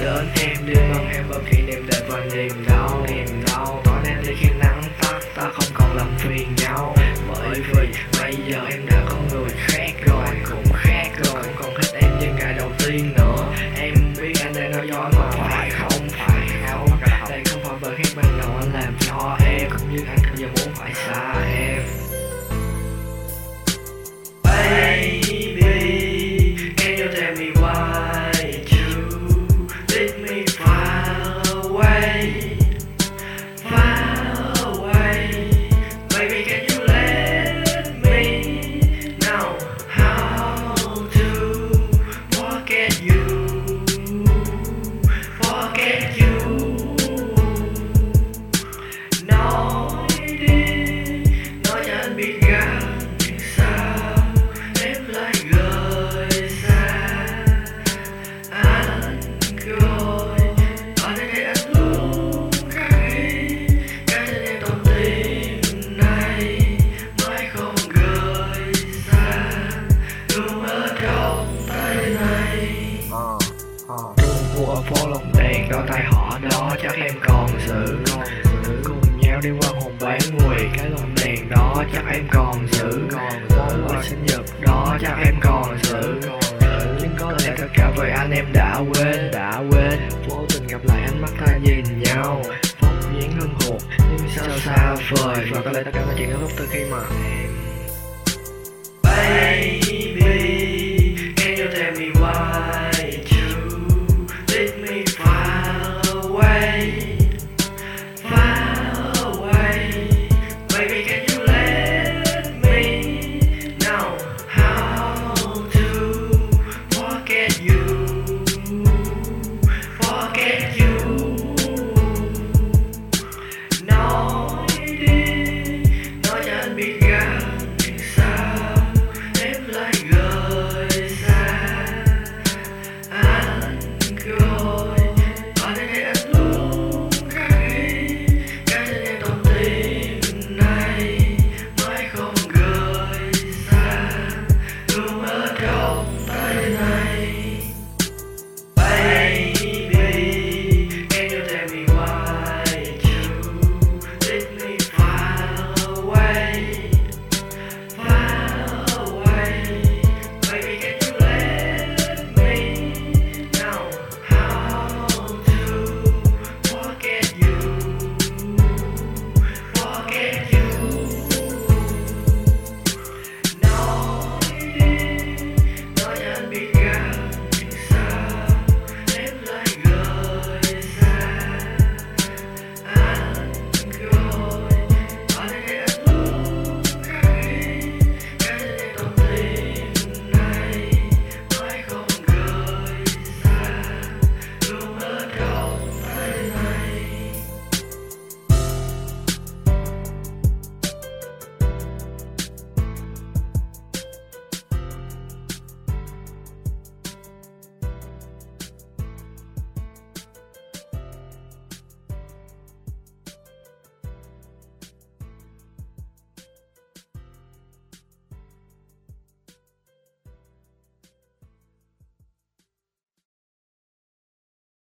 đến em đi mong em bao kỷ niệm đẹp và niềm đau. Niềm đau có nên để khi nắng tắt ta không còn làm phiền nhau. Bởi vì bây giờ em đã có người khác rồi. cũng của đèn đôi tay họ đó chắc em còn giữ còn giữ. Cùng nhau đi qua hồn bán mùi cái lồng đèn đó chắc em còn giữ. Còn món quà sinh nhật đó chắc em còn giữ. Còn giữ nhưng có lẽ tất cả về anh em đã quên đã quên. Vô tình gặp lại ánh mắt ta nhìn nhau. Phóng dáng hương hồn nhưng sao xa vời. Và có lẽ tất cả mọi chuyện kết thúc từ khi mà em Baby,